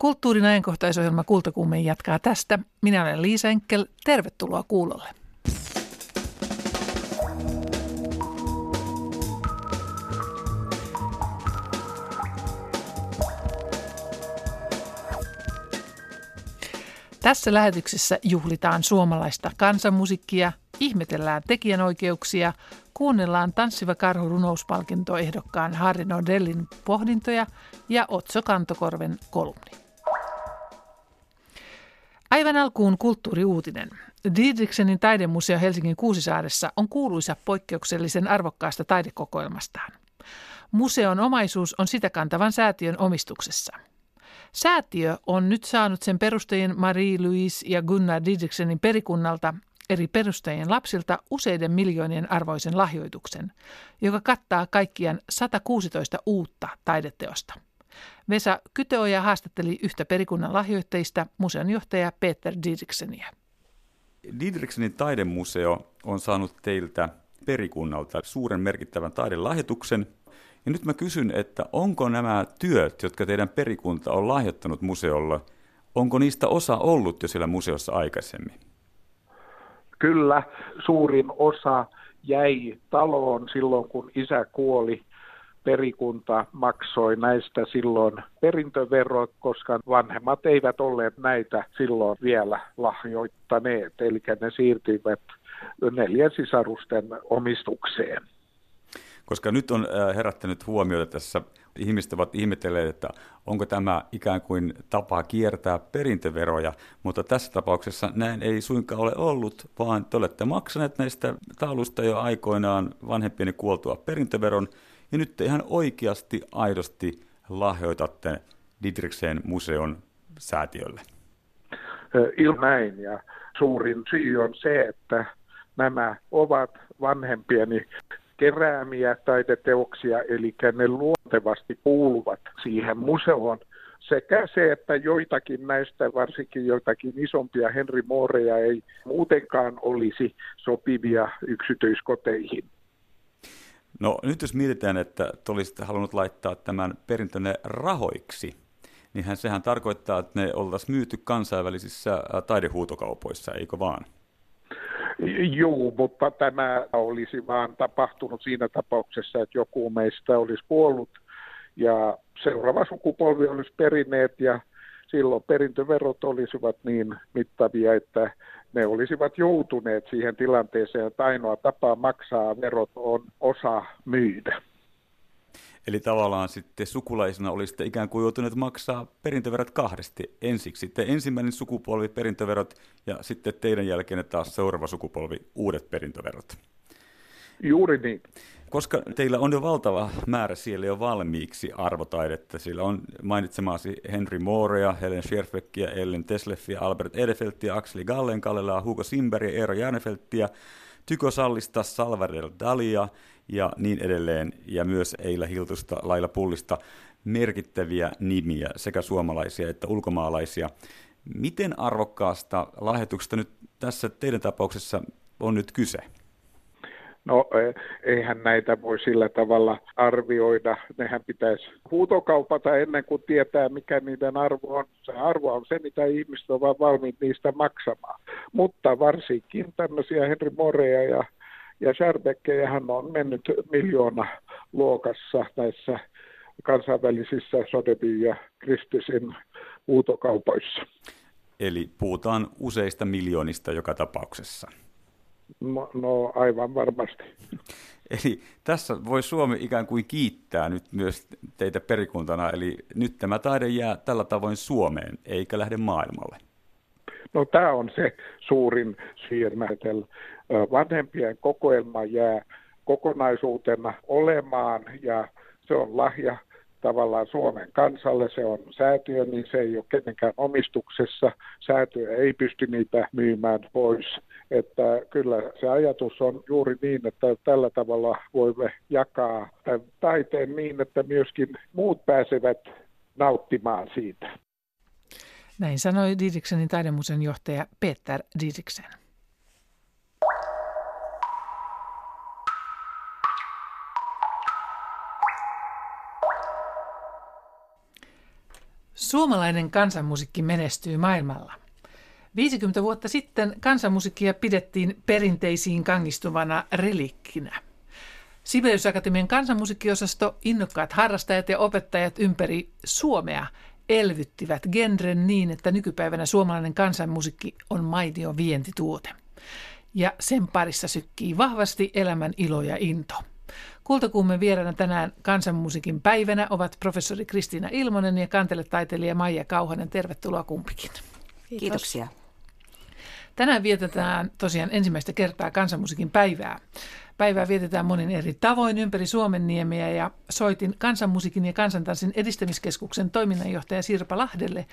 Kulttuurin ajankohtaisohjelma Kultakuume jatkaa tästä. Minä olen Liisa Enkel. Tervetuloa kuulolle. Tässä lähetyksessä juhlitaan suomalaista kansanmusiikkia, ihmetellään tekijänoikeuksia, kuunnellaan Tanssiva karhu runouspalkintoehdokkaan Harri Nordellin pohdintoja ja Otso Kantokorven kolumni. Aivan alkuun kulttuuriuutinen. Didriksenin taidemuseo Helsingin Kuusisaaressa on kuuluisa poikkeuksellisen arvokkaasta taidekokoelmastaan. Museon omaisuus on sitä kantavan säätiön omistuksessa – Säätiö on nyt saanut sen perustajien Marie-Louise ja Gunnar Didriksenin perikunnalta eri perustajien lapsilta useiden miljoonien arvoisen lahjoituksen, joka kattaa kaikkiaan 116 uutta taideteosta. Vesa Kyteoja haastatteli yhtä perikunnan lahjoitteista museonjohtaja Peter Didrikseniä. Didriksenin taidemuseo on saanut teiltä perikunnalta suuren merkittävän taidelahjoituksen – ja nyt mä kysyn, että onko nämä työt, jotka teidän perikunta on lahjoittanut museolla, onko niistä osa ollut jo siellä museossa aikaisemmin? Kyllä, suurin osa jäi taloon silloin, kun isä kuoli. Perikunta maksoi näistä silloin perintöverot, koska vanhemmat eivät olleet näitä silloin vielä lahjoittaneet, eli ne siirtyivät neljän sisarusten omistukseen. Koska nyt on äh, herättänyt huomiota tässä, ihmiset ovat ihmetelleet, että onko tämä ikään kuin tapa kiertää perintöveroja, mutta tässä tapauksessa näin ei suinkaan ole ollut, vaan te olette maksaneet näistä tauluista jo aikoinaan vanhempieni kuoltua perintöveron, ja nyt te ihan oikeasti, aidosti lahjoitatte Didrikseen museon säätiölle. Ilman näin, ja suurin syy on se, että nämä ovat vanhempieni keräämiä taideteoksia, eli ne luontevasti kuuluvat siihen museoon. Sekä se, että joitakin näistä, varsinkin joitakin isompia Henry Mooreja ei muutenkaan olisi sopivia yksityiskoteihin. No nyt jos mietitään, että te olisitte halunnut laittaa tämän perintönne rahoiksi, niin sehän tarkoittaa, että ne oltaisiin myyty kansainvälisissä taidehuutokaupoissa, eikö vaan? Joo, mutta tämä olisi vaan tapahtunut siinä tapauksessa, että joku meistä olisi kuollut ja seuraava sukupolvi olisi perineet ja silloin perintöverot olisivat niin mittavia, että ne olisivat joutuneet siihen tilanteeseen, että ainoa tapa maksaa verot on osa myydä. Eli tavallaan sitten sukulaisena olisitte ikään kuin joutuneet maksaa perintöverot kahdesti. Ensiksi sitten ensimmäinen sukupolvi perintöverot ja sitten teidän jälkeen taas seuraava sukupolvi uudet perintöverot. Juuri niin. Koska teillä on jo valtava määrä siellä jo valmiiksi arvotaidetta, sillä on mainitsemasi Henry Moorea, Helen Scherfbeckia, Ellen Tesleffia, Albert Edefeltia, Axel Gallenkallelaa, Hugo Simbergia, Eero Järnefelttiä, Tyko Sallista, Salvador Dalia ja niin edelleen, ja myös Eila Hiltusta, Laila Pullista, merkittäviä nimiä, sekä suomalaisia että ulkomaalaisia. Miten arvokkaasta lahjoituksesta nyt tässä teidän tapauksessa on nyt kyse? No eihän näitä voi sillä tavalla arvioida. Nehän pitäisi huutokaupata ennen kuin tietää, mikä niiden arvo on. Se arvo on se, mitä ihmiset ovat valmiit niistä maksamaan. Mutta varsinkin tämmöisiä Henry Morea ja, ja hän on mennyt miljoona luokassa näissä kansainvälisissä Sotheby's ja Kristisin huutokaupoissa. Eli puhutaan useista miljoonista joka tapauksessa. No, aivan varmasti. Eli tässä voi Suomi ikään kuin kiittää nyt myös teitä perikuntana, eli nyt tämä taide jää tällä tavoin Suomeen, eikä lähde maailmalle. No tämä on se suurin siirmätel. Vanhempien kokoelma jää kokonaisuutena olemaan ja se on lahja tavallaan Suomen kansalle, se on säätiö, niin se ei ole kenenkään omistuksessa. Säätiö ei pysty niitä myymään pois. Että kyllä se ajatus on juuri niin, että tällä tavalla voimme jakaa taiteen niin, että myöskin muut pääsevät nauttimaan siitä. Näin sanoi Didriksenin taidemuseon johtaja Peter Didriksen. Suomalainen kansanmusiikki menestyy maailmalla. 50 vuotta sitten kansanmusiikkia pidettiin perinteisiin kangistuvana relikkinä. Sibelius Akatemian kansanmusiikkiosasto, innokkaat harrastajat ja opettajat ympäri Suomea elvyttivät genren niin, että nykypäivänä suomalainen kansanmusiikki on mainio vientituote. Ja sen parissa sykkii vahvasti elämän ilo ja into. Kultakuumen vieraana tänään kansanmusiikin päivänä ovat professori Kristiina Ilmonen ja kanteletaiteilija Maija Kauhanen. Tervetuloa kumpikin. Kiitos. Tänään vietetään tosiaan ensimmäistä kertaa kansanmusiikin päivää. Päivää vietetään monin eri tavoin ympäri Suomen niemiä ja soitin kansanmusiikin ja kansantanssin edistämiskeskuksen toiminnanjohtaja Sirpa Lahdelle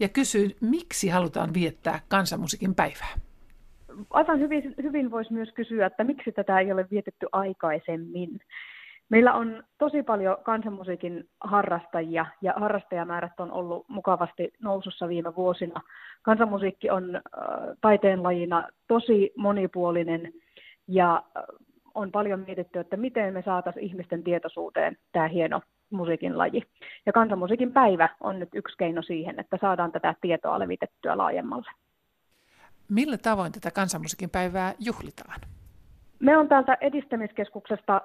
ja kysyin, miksi halutaan viettää kansanmusiikin päivää aivan hyvin, hyvin voisi myös kysyä, että miksi tätä ei ole vietetty aikaisemmin. Meillä on tosi paljon kansanmusiikin harrastajia ja harrastajamäärät on ollut mukavasti nousussa viime vuosina. Kansanmusiikki on äh, taiteenlajina tosi monipuolinen ja on paljon mietitty, että miten me saataisiin ihmisten tietoisuuteen tämä hieno musiikin laji. Ja kansanmusiikin päivä on nyt yksi keino siihen, että saadaan tätä tietoa levitettyä laajemmalle. Millä tavoin tätä kansanmusiikin päivää juhlitaan? Me on täältä edistämiskeskuksesta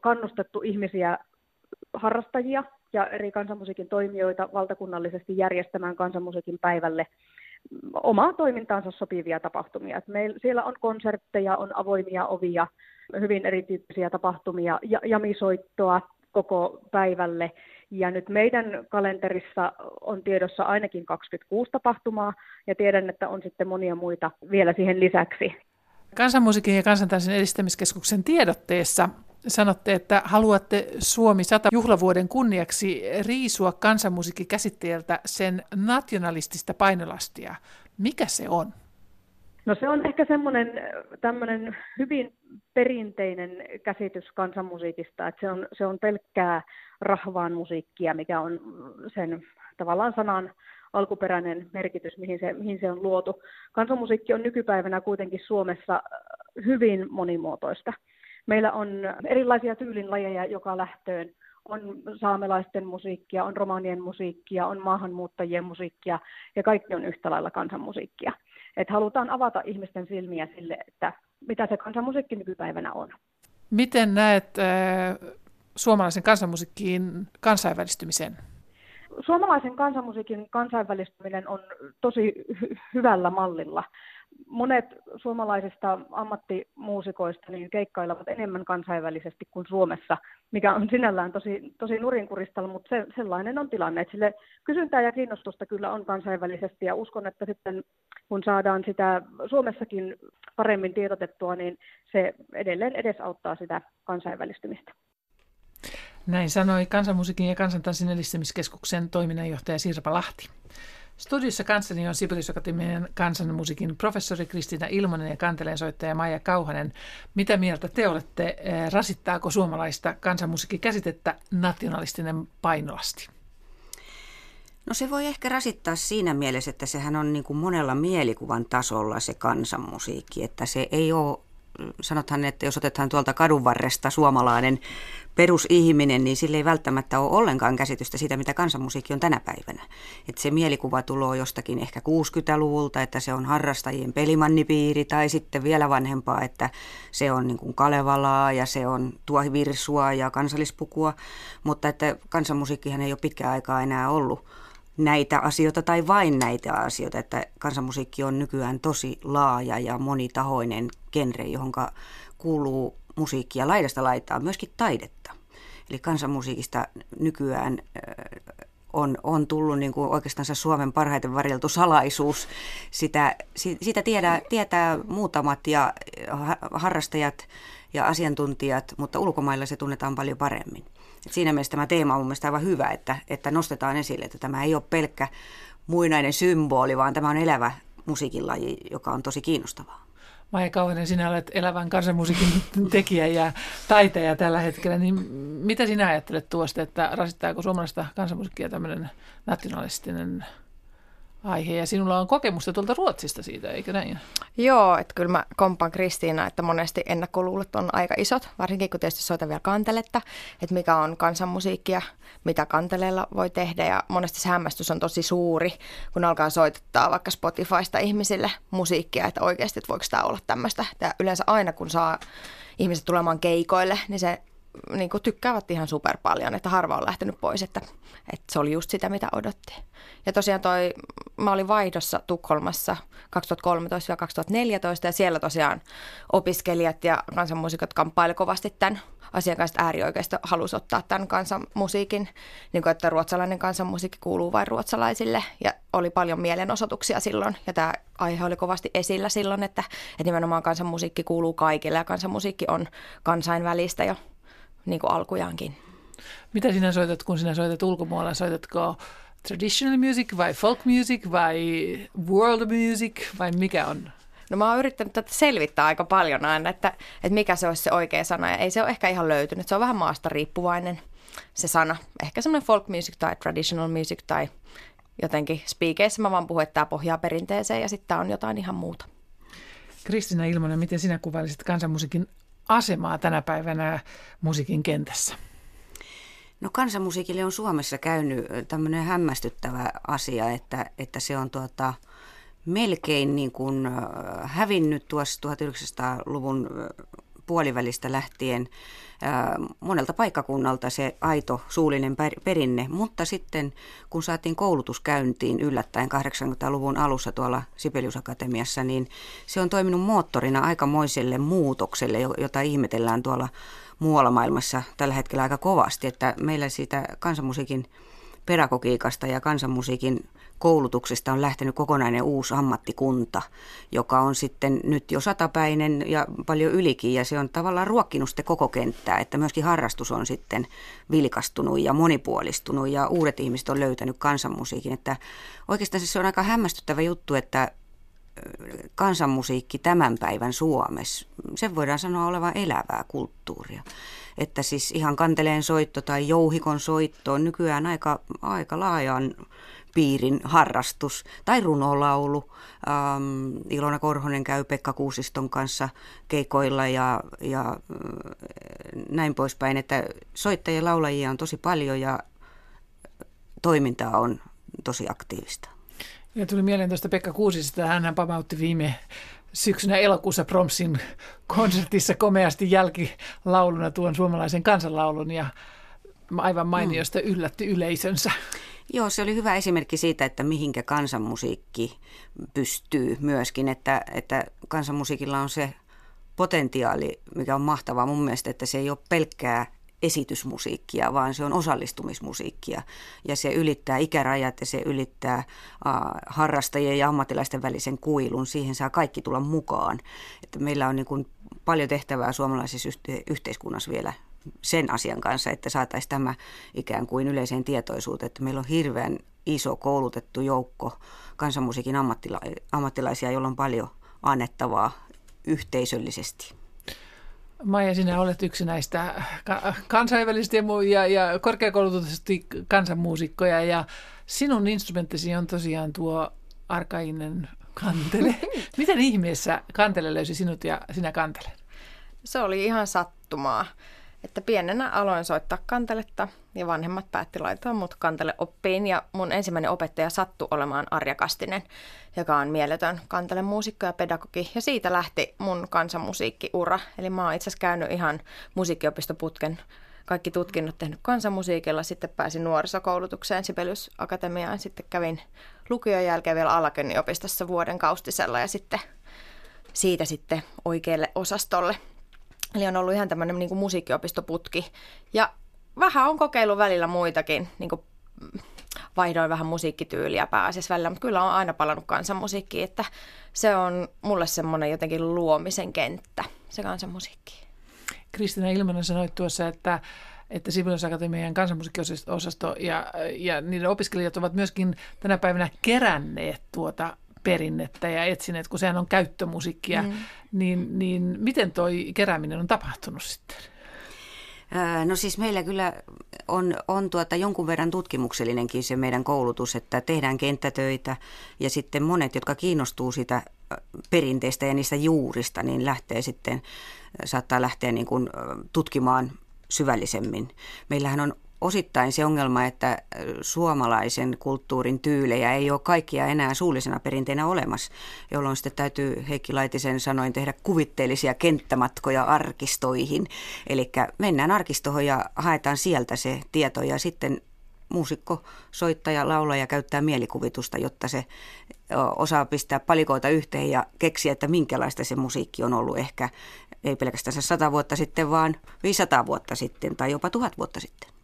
kannustettu ihmisiä, harrastajia ja eri kansanmusiikin toimijoita valtakunnallisesti järjestämään kansanmusiikin päivälle omaa toimintaansa sopivia tapahtumia. meillä, siellä on konsertteja, on avoimia ovia, hyvin erityyppisiä tapahtumia, ja, jamisoittoa koko päivälle. Ja nyt meidän kalenterissa on tiedossa ainakin 26 tapahtumaa ja tiedän, että on sitten monia muita vielä siihen lisäksi. Kansanmusiikin ja kansantanssin edistämiskeskuksen tiedotteessa sanotte, että haluatte Suomi 100 juhlavuoden kunniaksi riisua kansanmusiikin käsitteeltä sen nationalistista painolastia. Mikä se on? No se on ehkä semmoinen tämmöinen hyvin perinteinen käsitys kansanmusiikista, että se on, se on pelkkää rahvaan musiikkia, mikä on sen tavallaan sanan alkuperäinen merkitys, mihin se, mihin se on luotu. Kansanmusiikki on nykypäivänä kuitenkin Suomessa hyvin monimuotoista. Meillä on erilaisia tyylin joka lähtöön. On saamelaisten musiikkia, on romanien musiikkia, on maahanmuuttajien musiikkia ja kaikki on yhtä lailla kansanmusiikkia. Et halutaan avata ihmisten silmiä sille, että mitä se kansanmusiikki nykypäivänä on. Miten näet äh, suomalaisen kansanmusiikkiin kansainvälistymisen? Suomalaisen kansanmusiikin kansainvälistyminen on tosi hy- hyvällä mallilla. Monet suomalaisista ammattimuusikoista niin keikkailevat enemmän kansainvälisesti kuin Suomessa, mikä on sinällään tosi, tosi nurinkurista, mutta se, sellainen on tilanne. Että sille kysyntää ja kiinnostusta kyllä on kansainvälisesti ja uskon, että sitten kun saadaan sitä Suomessakin paremmin tiedotettua, niin se edelleen edesauttaa sitä kansainvälistymistä. Näin sanoi Kansanmusiikin ja kansantanssin edistämiskeskuksen toiminnanjohtaja Sirpa Lahti. Studiossa kanssani on Sibelius Akatemian kansanmusiikin professori Kristiina Ilmonen ja kanteleensoittaja Maija Kauhanen. Mitä mieltä te olette, eh, rasittaako suomalaista kansanmusiikin käsitettä nationalistinen painolasti? No se voi ehkä rasittaa siinä mielessä, että sehän on niin kuin monella mielikuvan tasolla se kansanmusiikki, että se ei ole sanotaan, että jos otetaan tuolta kadun varresta suomalainen perusihminen, niin sille ei välttämättä ole ollenkaan käsitystä siitä, mitä kansanmusiikki on tänä päivänä. Että se mielikuva tulee jostakin ehkä 60-luvulta, että se on harrastajien pelimannipiiri, tai sitten vielä vanhempaa, että se on niin kuin Kalevalaa ja se on tuohivirsua ja kansallispukua, mutta että kansanmusiikkihan ei ole pitkään aikaa enää ollut näitä asioita tai vain näitä asioita, että kansanmusiikki on nykyään tosi laaja ja monitahoinen genre, johon kuuluu musiikkia laidasta laitaa, myöskin taidetta. Eli kansanmusiikista nykyään on, on tullut niin kuin oikeastaan Suomen parhaiten varjeltu salaisuus. Sitä, sitä tiedää, tietää muutamat ja harrastajat ja asiantuntijat, mutta ulkomailla se tunnetaan paljon paremmin. Et siinä mielessä tämä teema on mielestäni aivan hyvä, että, että nostetaan esille, että tämä ei ole pelkkä muinainen symboli, vaan tämä on elävä musiikinlaji, joka on tosi kiinnostavaa. Maija Kauhanen, sinä olet elävän kansanmusiikin tekijä ja taiteja tällä hetkellä, niin mitä sinä ajattelet tuosta, että rasittaako suomalaista kansanmusiikkia tämmöinen nationalistinen aihe ja sinulla on kokemusta tuolta Ruotsista siitä, eikö näin? Joo, että kyllä mä kompaan Kristiina, että monesti ennakkoluulot on aika isot, varsinkin kun tietysti soitan vielä kanteletta, että mikä on kansanmusiikkia, mitä kanteleella voi tehdä ja monesti se hämmästys on tosi suuri, kun alkaa soittaa vaikka Spotifysta ihmisille musiikkia, että oikeasti, että voiko tämä olla tämmöistä. Ja yleensä aina kun saa ihmiset tulemaan keikoille, niin se niin kuin tykkäävät ihan super paljon, että harva on lähtenyt pois, että, että se oli just sitä, mitä odotti. Ja tosiaan toi, mä olin vaihdossa Tukholmassa 2013-2014 ja siellä tosiaan opiskelijat ja kansanmuusikot kamppailivat kovasti tämän asian kanssa, äärioikeisto halusi ottaa tämän kansanmusiikin, niin kuin, että ruotsalainen kansanmusiikki kuuluu vain ruotsalaisille ja oli paljon mielenosoituksia silloin ja tämä aihe oli kovasti esillä silloin, että, että nimenomaan kansanmusiikki kuuluu kaikille ja kansanmusiikki on kansainvälistä jo niin kuin alkujaankin. Mitä sinä soitat, kun sinä soitat ulkomailla? Soitatko traditional music vai folk music vai world music vai mikä on? No mä oon yrittänyt tätä selvittää aika paljon aina, että, että mikä se olisi se oikea sana ja ei se ole ehkä ihan löytynyt. Se on vähän maasta riippuvainen se sana. Ehkä semmoinen folk music tai traditional music tai jotenkin speakeissä mä vaan puhun, että tämä pohjaa perinteeseen ja sitten tämä on jotain ihan muuta. Kristina Ilmonen, miten sinä kuvailisit kansanmusiikin asemaa tänä päivänä musiikin kentässä? No kansanmusiikille on Suomessa käynyt tämmöinen hämmästyttävä asia, että, että se on tuota, melkein niin kuin hävinnyt tuossa 1900-luvun puolivälistä lähtien monelta paikkakunnalta se aito suullinen perinne, mutta sitten kun saatiin koulutus käyntiin yllättäen 80-luvun alussa tuolla Sibeliusakatemiassa, niin se on toiminut moottorina aikamoiselle muutokselle, jota ihmetellään tuolla muualla maailmassa tällä hetkellä aika kovasti, että meillä siitä kansanmusiikin pedagogiikasta ja kansanmusiikin koulutuksesta on lähtenyt kokonainen uusi ammattikunta, joka on sitten nyt jo satapäinen ja paljon ylikin ja se on tavallaan ruokkinut sitten koko kenttää, että myöskin harrastus on sitten vilkastunut ja monipuolistunut ja uudet ihmiset on löytänyt kansanmusiikin, että oikeastaan se on aika hämmästyttävä juttu, että kansanmusiikki tämän päivän Suomessa, sen voidaan sanoa olevan elävää kulttuuria. Että siis ihan kanteleen soitto tai jouhikon soitto on nykyään aika, aika laajan piirin harrastus tai runolaulu. Ähm, Ilona Korhonen käy Pekka Kuusiston kanssa keikoilla ja, ja äh, näin poispäin, että soittajia ja laulajia on tosi paljon ja toimintaa on tosi aktiivista. Ja tuli mieleen tuosta Pekka Kuusista, hän pamautti viime syksynä elokuussa Promsin konsertissa komeasti jälkilauluna tuon suomalaisen kansanlaulun ja aivan mainiosta yllätti yleisönsä. Joo, se oli hyvä esimerkki siitä, että mihinkä kansanmusiikki pystyy myöskin, että, että kansanmusiikilla on se potentiaali, mikä on mahtavaa mun mielestä, että se ei ole pelkkää esitysmusiikkia, vaan se on osallistumismusiikkia ja se ylittää ikärajat ja se ylittää äh, harrastajien ja ammattilaisten välisen kuilun. Siihen saa kaikki tulla mukaan. Että meillä on niin kuin paljon tehtävää suomalaisessa yhteiskunnassa vielä sen asian kanssa, että saataisiin tämä ikään kuin yleiseen tietoisuuteen, että meillä on hirveän iso koulutettu joukko kansanmusiikin ammattila- ammattilaisia, joilla on paljon annettavaa yhteisöllisesti. Maija, sinä olet yksi näistä kansainvälisesti ja, ja korkeakoulutuisesti kansanmuusikkoja ja sinun instrumenttisi on tosiaan tuo arkainen kantele. Miten ihmeessä kantele löysi sinut ja sinä kantele? Se oli ihan sattumaa. Että pienenä aloin soittaa kanteletta ja vanhemmat päätti laittaa mut kantele oppiin ja mun ensimmäinen opettaja sattui olemaan Arja Kastinen, joka on mieletön kantelemuusikko ja pedagogi. Ja siitä lähti mun kansanmusiikkiura. Eli mä oon itse asiassa käynyt ihan musiikkiopistoputken kaikki tutkinnot tehnyt kansanmusiikilla, sitten pääsin nuorisokoulutukseen Sibelius Akatemiaan, sitten kävin lukion jälkeen vielä Alaköniopistossa vuoden kaustisella ja sitten siitä sitten oikealle osastolle – Eli on ollut ihan tämmöinen niin kuin musiikkiopistoputki. Ja vähän on kokeillut välillä muitakin, niin kuin vaihdoin vähän musiikkityyliä pääasiassa välillä, mutta kyllä on aina palannut kansanmusiikkiin, että se on mulle semmoinen jotenkin luomisen kenttä, se kansanmusiikki. Kristina Ilmanen sanoi tuossa, että että Sibelius Akatemian kansanmusiikkiosasto ja, ja niiden opiskelijat ovat myöskin tänä päivänä keränneet tuota perinnettä ja etsineet, kun sehän on käyttömusiikkia, mm. niin, niin miten toi kerääminen on tapahtunut sitten? No siis meillä kyllä on, on tuota jonkun verran tutkimuksellinenkin se meidän koulutus, että tehdään kenttätöitä ja sitten monet, jotka kiinnostuu sitä perinteistä ja niistä juurista, niin lähtee sitten, saattaa lähteä niin kuin tutkimaan syvällisemmin. Meillähän on osittain se ongelma, että suomalaisen kulttuurin tyylejä ei ole kaikkia enää suullisena perinteenä olemassa, jolloin sitten täytyy Heikki Laitisen sanoin tehdä kuvitteellisia kenttämatkoja arkistoihin. Eli mennään arkistoon ja haetaan sieltä se tieto ja sitten muusikko, soittaja, laulaja käyttää mielikuvitusta, jotta se osaa pistää palikoita yhteen ja keksiä, että minkälaista se musiikki on ollut ehkä ei pelkästään se sata vuotta sitten, vaan 500 vuotta sitten tai jopa tuhat vuotta sitten.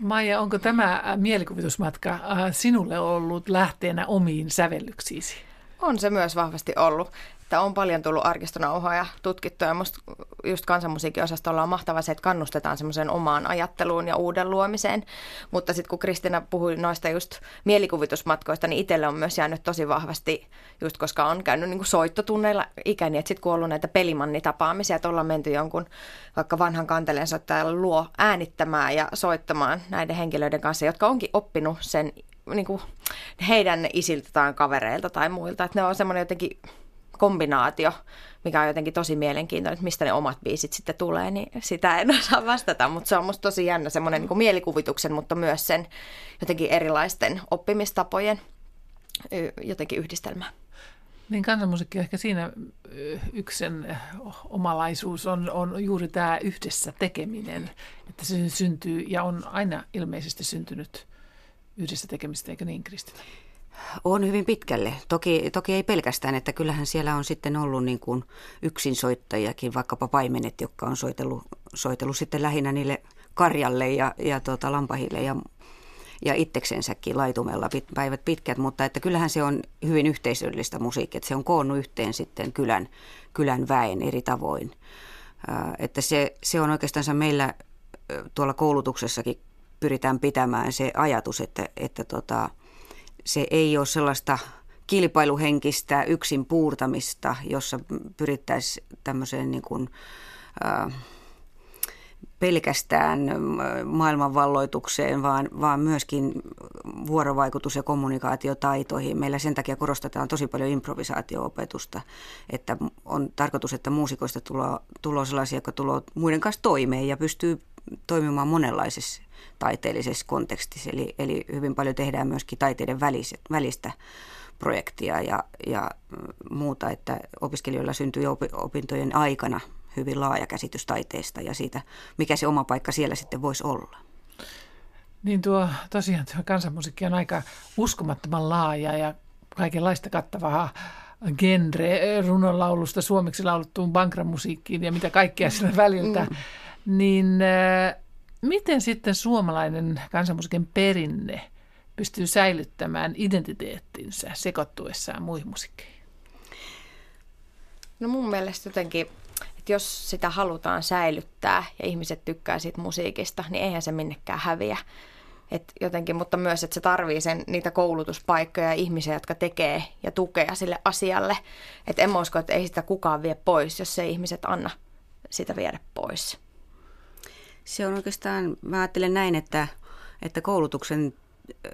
Maija, onko tämä mielikuvitusmatka sinulle ollut lähteenä omiin sävellyksiisi? On se myös vahvasti ollut että on paljon tullut arkistonauhoja tutkittua ja musta just kansanmusiikin osastolla on mahtavaa se, että kannustetaan semmoiseen omaan ajatteluun ja uuden luomiseen. Mutta sitten kun Kristina puhui noista just mielikuvitusmatkoista, niin itselle on myös jäänyt tosi vahvasti, just koska on käynyt niin soittotunneilla ikäni, että sitten kun on ollut näitä pelimannitapaamisia, että ollaan menty jonkun vaikka vanhan kanteleen soittajalle luo äänittämään ja soittamaan näiden henkilöiden kanssa, jotka onkin oppinut sen niin kuin heidän isiltä tai kavereilta tai muilta. Että ne on semmoinen jotenkin kombinaatio, mikä on jotenkin tosi mielenkiintoinen, että mistä ne omat biisit sitten tulee, niin sitä en osaa vastata, mutta se on musta tosi jännä semmoinen niin mielikuvituksen, mutta myös sen jotenkin erilaisten oppimistapojen jotenkin yhdistelmä. Niin kansanmusiikki ehkä siinä yksi sen omalaisuus on, on juuri tämä yhdessä tekeminen, että se syntyy ja on aina ilmeisesti syntynyt yhdessä tekemistä, eikö niin Kristina? On hyvin pitkälle. Toki, toki ei pelkästään, että kyllähän siellä on sitten ollut niin kuin yksinsoittajakin, vaikkapa paimenet, jotka on soitellut, soitellut sitten lähinnä niille karjalle ja, ja tuota, lampahille ja, ja itseksensäkin laitumella pit, päivät pitkät, mutta että kyllähän se on hyvin yhteisöllistä musiikkia, että se on koonnut yhteen sitten kylän, kylän väen eri tavoin. Ää, että se, se on oikeastaan meillä tuolla koulutuksessakin pyritään pitämään se ajatus, että, että tota, se ei ole sellaista kilpailuhenkistä yksin puurtamista, jossa pyrittäisiin tämmöiseen niin kuin, äh, pelkästään maailmanvalloitukseen, vaan, vaan myöskin vuorovaikutus- ja kommunikaatiotaitoihin. Meillä sen takia korostetaan tosi paljon improvisaatio-opetusta, että on tarkoitus, että muusikoista tulee, tulee sellaisia, jotka tulee muiden kanssa toimeen ja pystyy toimimaan monenlaisessa taiteellisessa kontekstissa. Eli, eli hyvin paljon tehdään myöskin taiteiden väliset, välistä projektia ja, ja muuta, että opiskelijoilla syntyy opintojen aikana hyvin laaja käsitys taiteesta ja siitä, mikä se oma paikka siellä sitten voisi olla. Niin tuo tosiaan tuo kansanmusiikki on aika uskomattoman laaja ja kaikenlaista kattavaa genre, runonlaulusta suomeksi lauluttuun bankramusiikkiin ja mitä kaikkea sillä väliltä. Mm. Niin äh, miten sitten suomalainen kansanmusiikin perinne pystyy säilyttämään identiteettinsä sekoittuessaan muihin musiikkeihin? No mun mielestä jotenkin, että jos sitä halutaan säilyttää ja ihmiset tykkää siitä musiikista, niin eihän se minnekään häviä. Et jotenkin, mutta myös, että se tarvii sen, niitä koulutuspaikkoja ja ihmisiä, jotka tekee ja tukea sille asialle. Että en usko, että ei sitä kukaan vie pois, jos ei ihmiset anna sitä viedä pois. Se on oikeastaan, mä ajattelen näin, että, että koulutuksen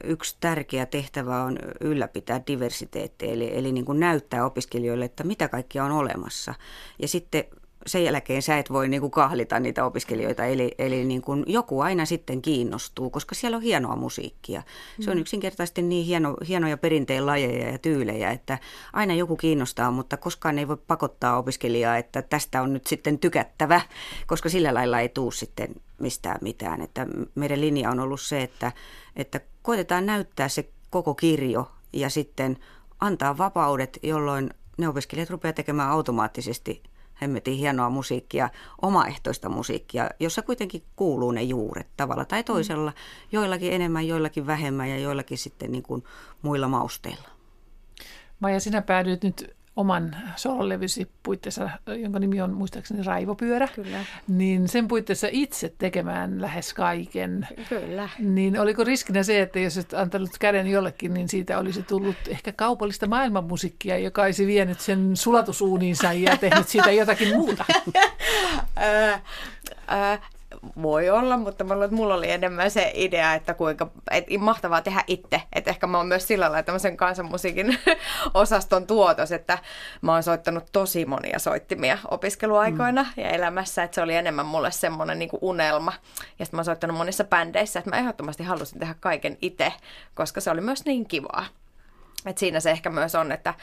yksi tärkeä tehtävä on ylläpitää diversiteettiä, eli, eli niin kuin näyttää opiskelijoille, että mitä kaikkia on olemassa. Ja sitten sen jälkeen sä et voi niin kuin kahlita niitä opiskelijoita, eli, eli niin kuin joku aina sitten kiinnostuu, koska siellä on hienoa musiikkia. Se on mm. yksinkertaisesti niin hieno, hienoja perinteen lajeja ja tyylejä, että aina joku kiinnostaa, mutta koskaan ei voi pakottaa opiskelijaa, että tästä on nyt sitten tykättävä, koska sillä lailla ei tuu sitten mistään mitään. Että meidän linja on ollut se, että, että koitetaan näyttää se koko kirjo ja sitten antaa vapaudet, jolloin ne opiskelijat rupeaa tekemään automaattisesti – hemmetin hienoa musiikkia, omaehtoista musiikkia, jossa kuitenkin kuuluu ne juuret tavalla tai toisella, joillakin enemmän, joillakin vähemmän ja joillakin sitten niin kuin muilla mausteilla. Maija, sinä päädyit nyt oman sololevysi puitteissa, jonka nimi on muistaakseni Raivopyörä. Kyllä. Niin sen puitteissa itse tekemään lähes kaiken. Kyllä. Niin oliko riskinä se, että jos et antanut käden jollekin, niin siitä olisi tullut ehkä kaupallista maailmanmusiikkia, joka olisi vienyt sen sulatusuuniinsa ja tehnyt siitä jotakin muuta? voi olla, mutta mulla oli enemmän se idea, että kuinka että mahtavaa tehdä itse. Että ehkä mä oon myös sillä lailla tämmöisen kansanmusiikin osaston tuotos, että mä oon soittanut tosi monia soittimia opiskeluaikoina mm. ja elämässä, että se oli enemmän mulle semmoinen niin unelma. Ja sitten mä oon soittanut monissa bändeissä, että mä ehdottomasti halusin tehdä kaiken itse, koska se oli myös niin kivaa. Et siinä se ehkä myös on, että,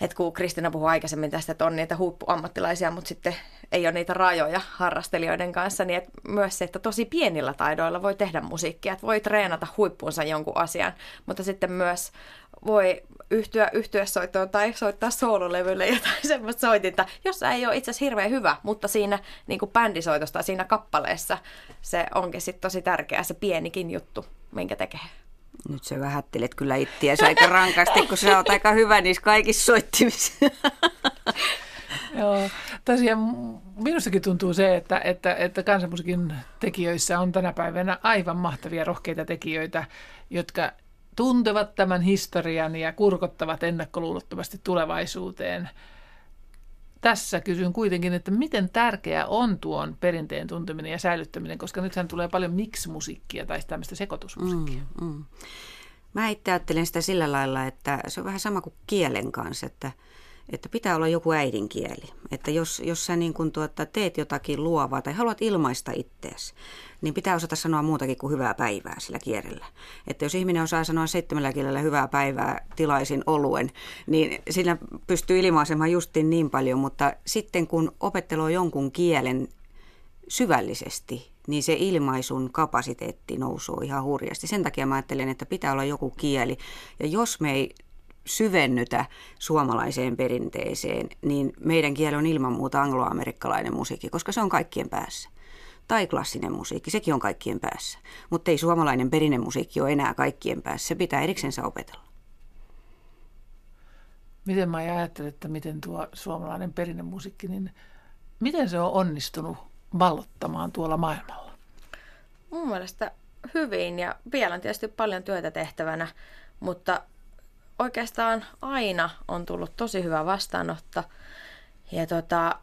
että kun Kristina puhui aikaisemmin tästä, että on niitä huippuammattilaisia, mutta sitten ei ole niitä rajoja harrastelijoiden kanssa, niin että myös se, että tosi pienillä taidoilla voi tehdä musiikkia, että voi treenata huippuunsa jonkun asian, mutta sitten myös voi yhtyä soittoon tai soittaa soololevylle jotain semmoista soitinta, jossa ei ole itse asiassa hirveän hyvä, mutta siinä niin kuin bändisoitosta siinä kappaleessa se onkin sitten tosi tärkeä se pienikin juttu, minkä tekee. Nyt sä vähättelet kyllä ittiäsi aika rankasti, kun sä oot aika hyvä niissä kaikissa soittimissa. Joo, tosiaan minustakin tuntuu se, että, että, että kansanmusiikin tekijöissä on tänä päivänä aivan mahtavia rohkeita tekijöitä, jotka tuntevat tämän historian ja kurkottavat ennakkoluulottomasti tulevaisuuteen. Tässä kysyn kuitenkin, että miten tärkeää on tuon perinteen tunteminen ja säilyttäminen, koska nythän tulee paljon mix-musiikkia tai tämmöistä sekoitusmusiikkia. Mm, mm. Mä itse ajattelen sitä sillä lailla, että se on vähän sama kuin kielen kanssa, että – että pitää olla joku äidinkieli. Että jos, jos sä niin kun tuota, teet jotakin luovaa tai haluat ilmaista ittees, niin pitää osata sanoa muutakin kuin hyvää päivää sillä kielellä. Että jos ihminen osaa sanoa seitsemällä kielellä hyvää päivää, tilaisin oluen, niin sillä pystyy ilmaisemaan justin niin paljon, mutta sitten kun opettelee jonkun kielen syvällisesti, niin se ilmaisun kapasiteetti nousuu ihan hurjasti. Sen takia mä ajattelen, että pitää olla joku kieli. Ja jos me ei syvennytä suomalaiseen perinteeseen, niin meidän kieli on ilman muuta angloamerikkalainen musiikki, koska se on kaikkien päässä. Tai klassinen musiikki, sekin on kaikkien päässä. Mutta ei suomalainen perinnemusiikki ole enää kaikkien päässä, se pitää eriksensä opetella. Miten mä ajattelen, että miten tuo suomalainen perinnemusiikki, niin miten se on onnistunut vallottamaan tuolla maailmalla? Mun mielestä hyvin ja vielä on tietysti paljon työtä tehtävänä, mutta oikeastaan aina on tullut tosi hyvä vastaanotto. Ja tota,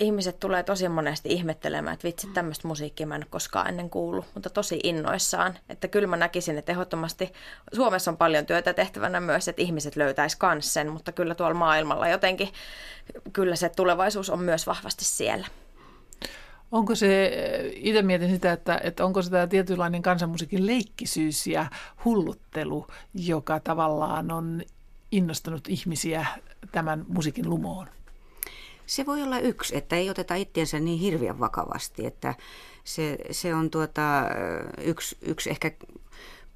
ihmiset tulee tosi monesti ihmettelemään, että vitsi, tämmöistä musiikkia mä en koskaan ennen kuullut, mutta tosi innoissaan. Että kyllä mä näkisin, että ehdottomasti Suomessa on paljon työtä tehtävänä myös, että ihmiset löytäisi kans sen, mutta kyllä tuolla maailmalla jotenkin, kyllä se tulevaisuus on myös vahvasti siellä. Onko se, itse mietin sitä, että, että onko se tämä tietynlainen kansanmusiikin leikkisyys ja hulluttelu, joka tavallaan on innostanut ihmisiä tämän musiikin lumoon? Se voi olla yksi, että ei oteta itseensä niin hirveän vakavasti, että se, se on tuota, yksi, yksi ehkä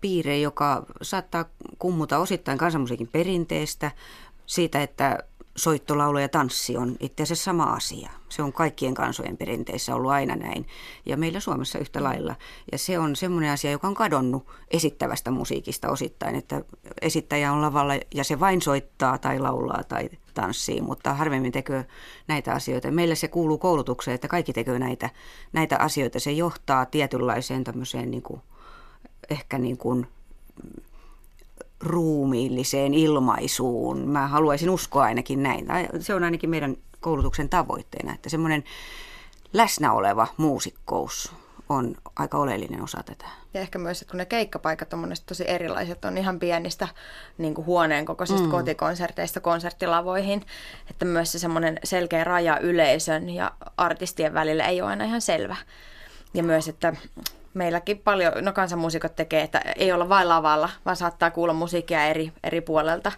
piirre, joka saattaa kummuta osittain kansanmusiikin perinteestä, siitä, että soittolaulu ja tanssi on itse asiassa sama asia. Se on kaikkien kansojen perinteissä ollut aina näin ja meillä Suomessa yhtä lailla. Ja se on semmoinen asia, joka on kadonnut esittävästä musiikista osittain, että esittäjä on lavalla ja se vain soittaa tai laulaa tai tanssii, mutta harvemmin tekee näitä asioita. Meillä se kuuluu koulutukseen, että kaikki tekee näitä, näitä asioita. Se johtaa tietynlaiseen tämmöiseen niin kuin, ehkä niin kuin ruumiilliseen ilmaisuun. Mä haluaisin uskoa ainakin näin. Se on ainakin meidän koulutuksen tavoitteena, että semmoinen läsnä oleva muusikkous on aika oleellinen osa tätä. Ja ehkä myös, että kun ne keikkapaikat on monesti tosi erilaiset, on ihan pienistä niin kuin huoneen kokoisista mm. kotikonserteista konserttilavoihin, että myös se semmoinen selkeä raja yleisön ja artistien välillä ei ole aina ihan selvä. Ja myös, että meilläkin paljon, no kansanmuusikot tekee, että ei olla vain lavalla, vaan saattaa kuulla musiikkia eri, eri puolelta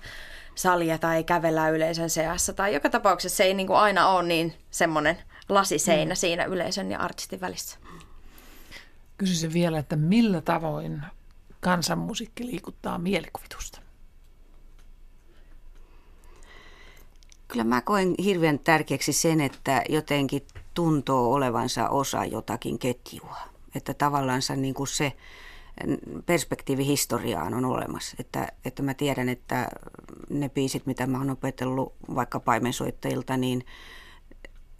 salia tai kävellä yleisön seassa. Tai joka tapauksessa se ei niin kuin aina ole niin semmoinen lasiseinä mm. siinä yleisön ja artistin välissä. Kysyisin vielä, että millä tavoin kansanmusiikki liikuttaa mielikuvitusta? Kyllä mä koen hirveän tärkeäksi sen, että jotenkin tuntoo olevansa osa jotakin ketjua että tavallaan niin kuin se perspektiivi historiaan on olemassa. Että, että mä tiedän, että ne biisit, mitä mä oon opetellut vaikka paimensoittajilta, niin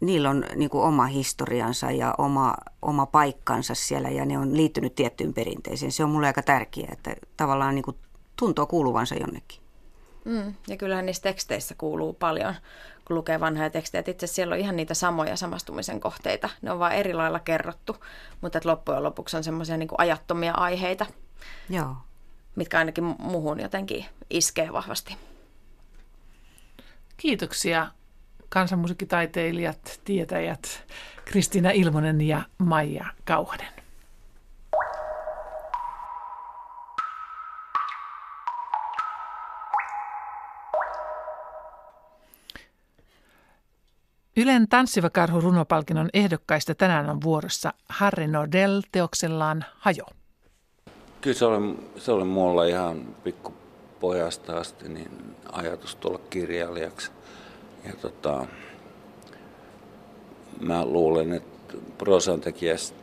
niillä on niin kuin oma historiansa ja oma, oma paikkansa siellä ja ne on liittynyt tiettyyn perinteeseen. Se on mulle aika tärkeää, että tavallaan niin kuin tuntoo kuuluvansa jonnekin. Mm, ja kyllähän niissä teksteissä kuuluu paljon, kun lukee vanhoja tekstejä. Että itse siellä on ihan niitä samoja samastumisen kohteita. Ne on vaan eri lailla kerrottu, mutta että loppujen lopuksi on semmoisia niin ajattomia aiheita, Joo. mitkä ainakin muuhun jotenkin iskee vahvasti. Kiitoksia kansanmusiikkitaiteilijat, tietäjät Kristiina Ilmonen ja Maija Kauhanen. Ylen Tanssiva karhu runopalkinnon ehdokkaista tänään on vuorossa Harry Nordell teoksellaan Hajo. Kyllä se oli, se oli mulla ihan pikkupojasta asti niin ajatus tulla kirjailijaksi. Ja tota, mä luulen, että prosan tekijäksi,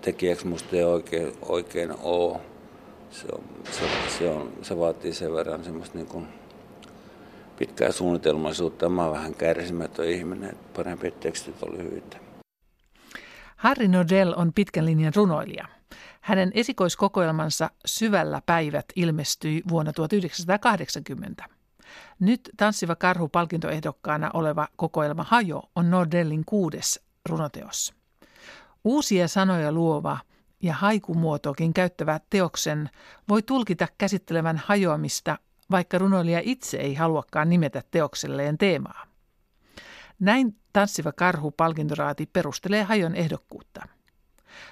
tekijäksi musta ei oikein, oikein ole. Se, on, se, se, on, se vaatii sen verran semmoista niin kuin pitkää suunnitelmaisuutta. Mä oon vähän kärsimätön ihminen, parempi, tekstit on lyhyitä. Harry Nordell on pitkän linjan runoilija. Hänen esikoiskokoelmansa Syvällä päivät ilmestyi vuonna 1980. Nyt Tanssiva karhu palkintoehdokkaana oleva kokoelma Hajo on Nordellin kuudes runoteos. Uusia sanoja luova ja haikumuotoakin käyttävä teoksen voi tulkita käsittelevän hajoamista, vaikka runoilija itse ei haluakaan nimetä teokselleen teemaa. Näin Tanssiva karhu palkintoraati perustelee hajon ehdokkuutta.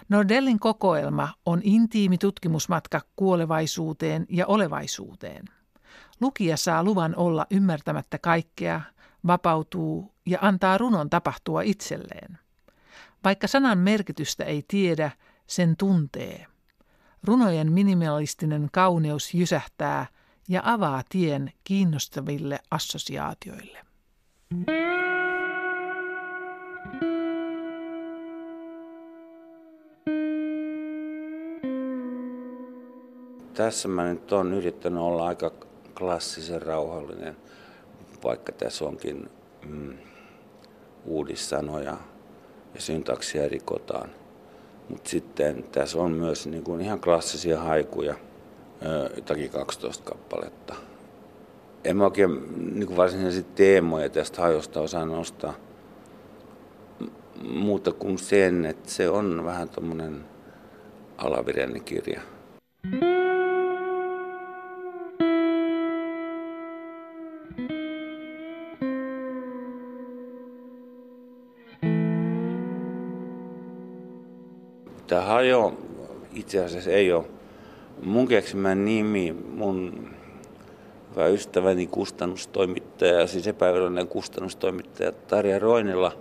Nordellin kokoelma on intiimi tutkimusmatka kuolevaisuuteen ja olevaisuuteen. Lukija saa luvan olla ymmärtämättä kaikkea, vapautuu ja antaa runon tapahtua itselleen. Vaikka sanan merkitystä ei tiedä, sen tuntee. Runojen minimalistinen kauneus jysähtää ja avaa tien kiinnostaville assosiaatioille. Tässä mä nyt on yrittänyt olla aika klassisen rauhallinen, vaikka tässä onkin mm, uudissanoja ja syntaksia rikotaan. Mutta sitten tässä on myös niin kuin ihan klassisia haikuja, jotakin 12 kappaletta. En mä oikein niin varsinaisia teemoja tästä hajosta osaa nostaa muuta kuin sen, että se on vähän tuommoinen alavireinen kirja. Tämä hajo itse asiassa ei ole mun keksimä nimi. Mun hyvä ystäväni kustannustoimittaja, siis epävirallinen kustannustoimittaja Tarja Roinilla,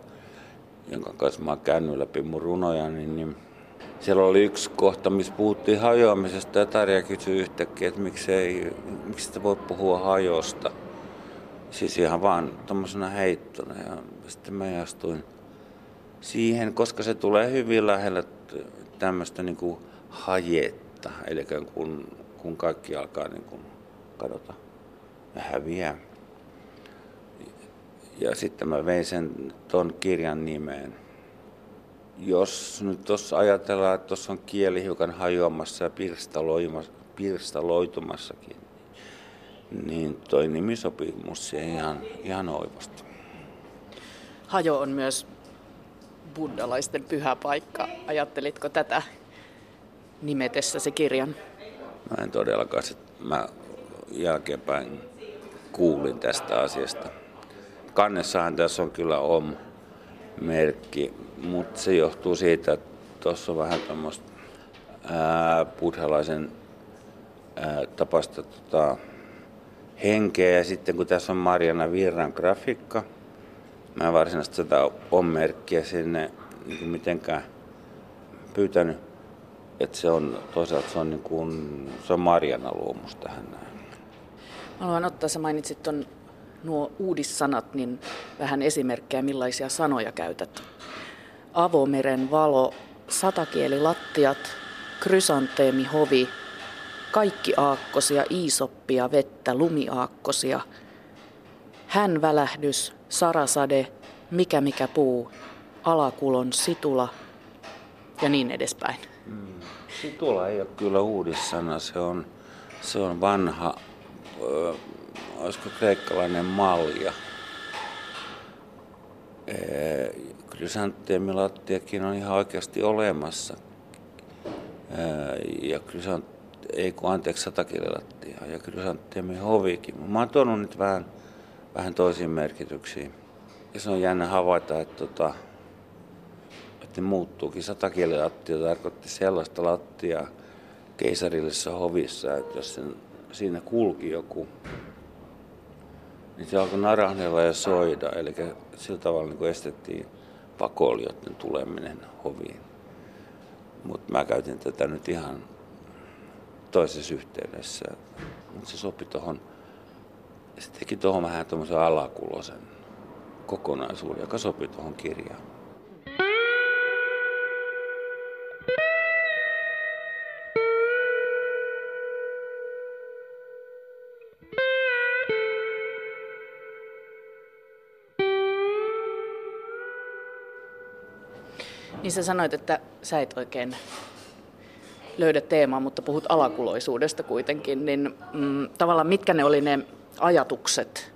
jonka kanssa mä oon käynyt läpi mun runoja, niin, niin siellä oli yksi kohta, missä puhuttiin hajoamisesta ja Tarja kysyi yhtäkkiä, että miksi, ei, miksi sitä voi puhua hajosta. Siis ihan vaan tuommoisena heittona ja sitten mä astuin siihen, koska se tulee hyvin lähellä tämmöistä niin kuin hajetta, eli kun, kun kaikki alkaa niin kuin kadota ja häviää. Ja sitten mä vein sen ton kirjan nimeen. Jos nyt tuossa ajatellaan, että tuossa on kieli hiukan hajoamassa ja pirstaloitumassakin, niin toi nimi sopii musta ihan, ihan oivasti. Hajo on myös buddhalaisten pyhä paikka. Ajattelitko tätä nimetessäsi kirjan? Mä en todellakaan. Mä jälkeenpäin kuulin tästä asiasta. Kannessahan tässä on kyllä om merkki, mutta se johtuu siitä, että tuossa on vähän tämmöistä buddhalaisen ää, tapasta tota, henkeä. Ja sitten kun tässä on Marjana Virran grafiikka, mä en varsinaisesti sitä on-merkkiä sinne niin mitenkään pyytänyt. Että se on toisaalta se on, niin kuin, se on Marjana luomus tähän näin. Haluan ottaa, sä mainitsit ton, nuo uudissanat, niin vähän esimerkkejä, millaisia sanoja käytät. Avomeren valo, satakielilattiat, krysanteemi hovi, kaikki aakkosia, iisoppia, vettä, lumiaakkosia, hän välähdys, sarasade, mikä mikä puu, alakulon situla ja niin edespäin. Mm. Situla ei ole kyllä uudissana, se on, se on vanha ö, olisiko kreikkalainen malja. Krysanteemilattiakin on ihan oikeasti olemassa. Ja krysant, ei kun anteeksi satakielilattia ja krysanteemi hovikin. Mä oon tuonut nyt vähän, vähän toisiin merkityksiin. Ja se on jännä havaita, että, tota, että muuttuukin. Satakielilattia tarkoitti sellaista lattiaa keisarillisessa hovissa, että jos sen, siinä kulki joku niin se alkoi narahnella ja soida, eli sillä tavalla niin estettiin pakoilijoiden tuleminen hoviin. Mutta mä käytin tätä nyt ihan toisessa yhteydessä. Mutta se sopi tuohon, se teki tuohon vähän tuommoisen alakulosen kokonaisuuden, joka sopi tuohon kirjaan. Niin sä sanoit, että sä et oikein löydä teemaa, mutta puhut alakuloisuudesta kuitenkin, niin mm, tavallaan mitkä ne oli ne ajatukset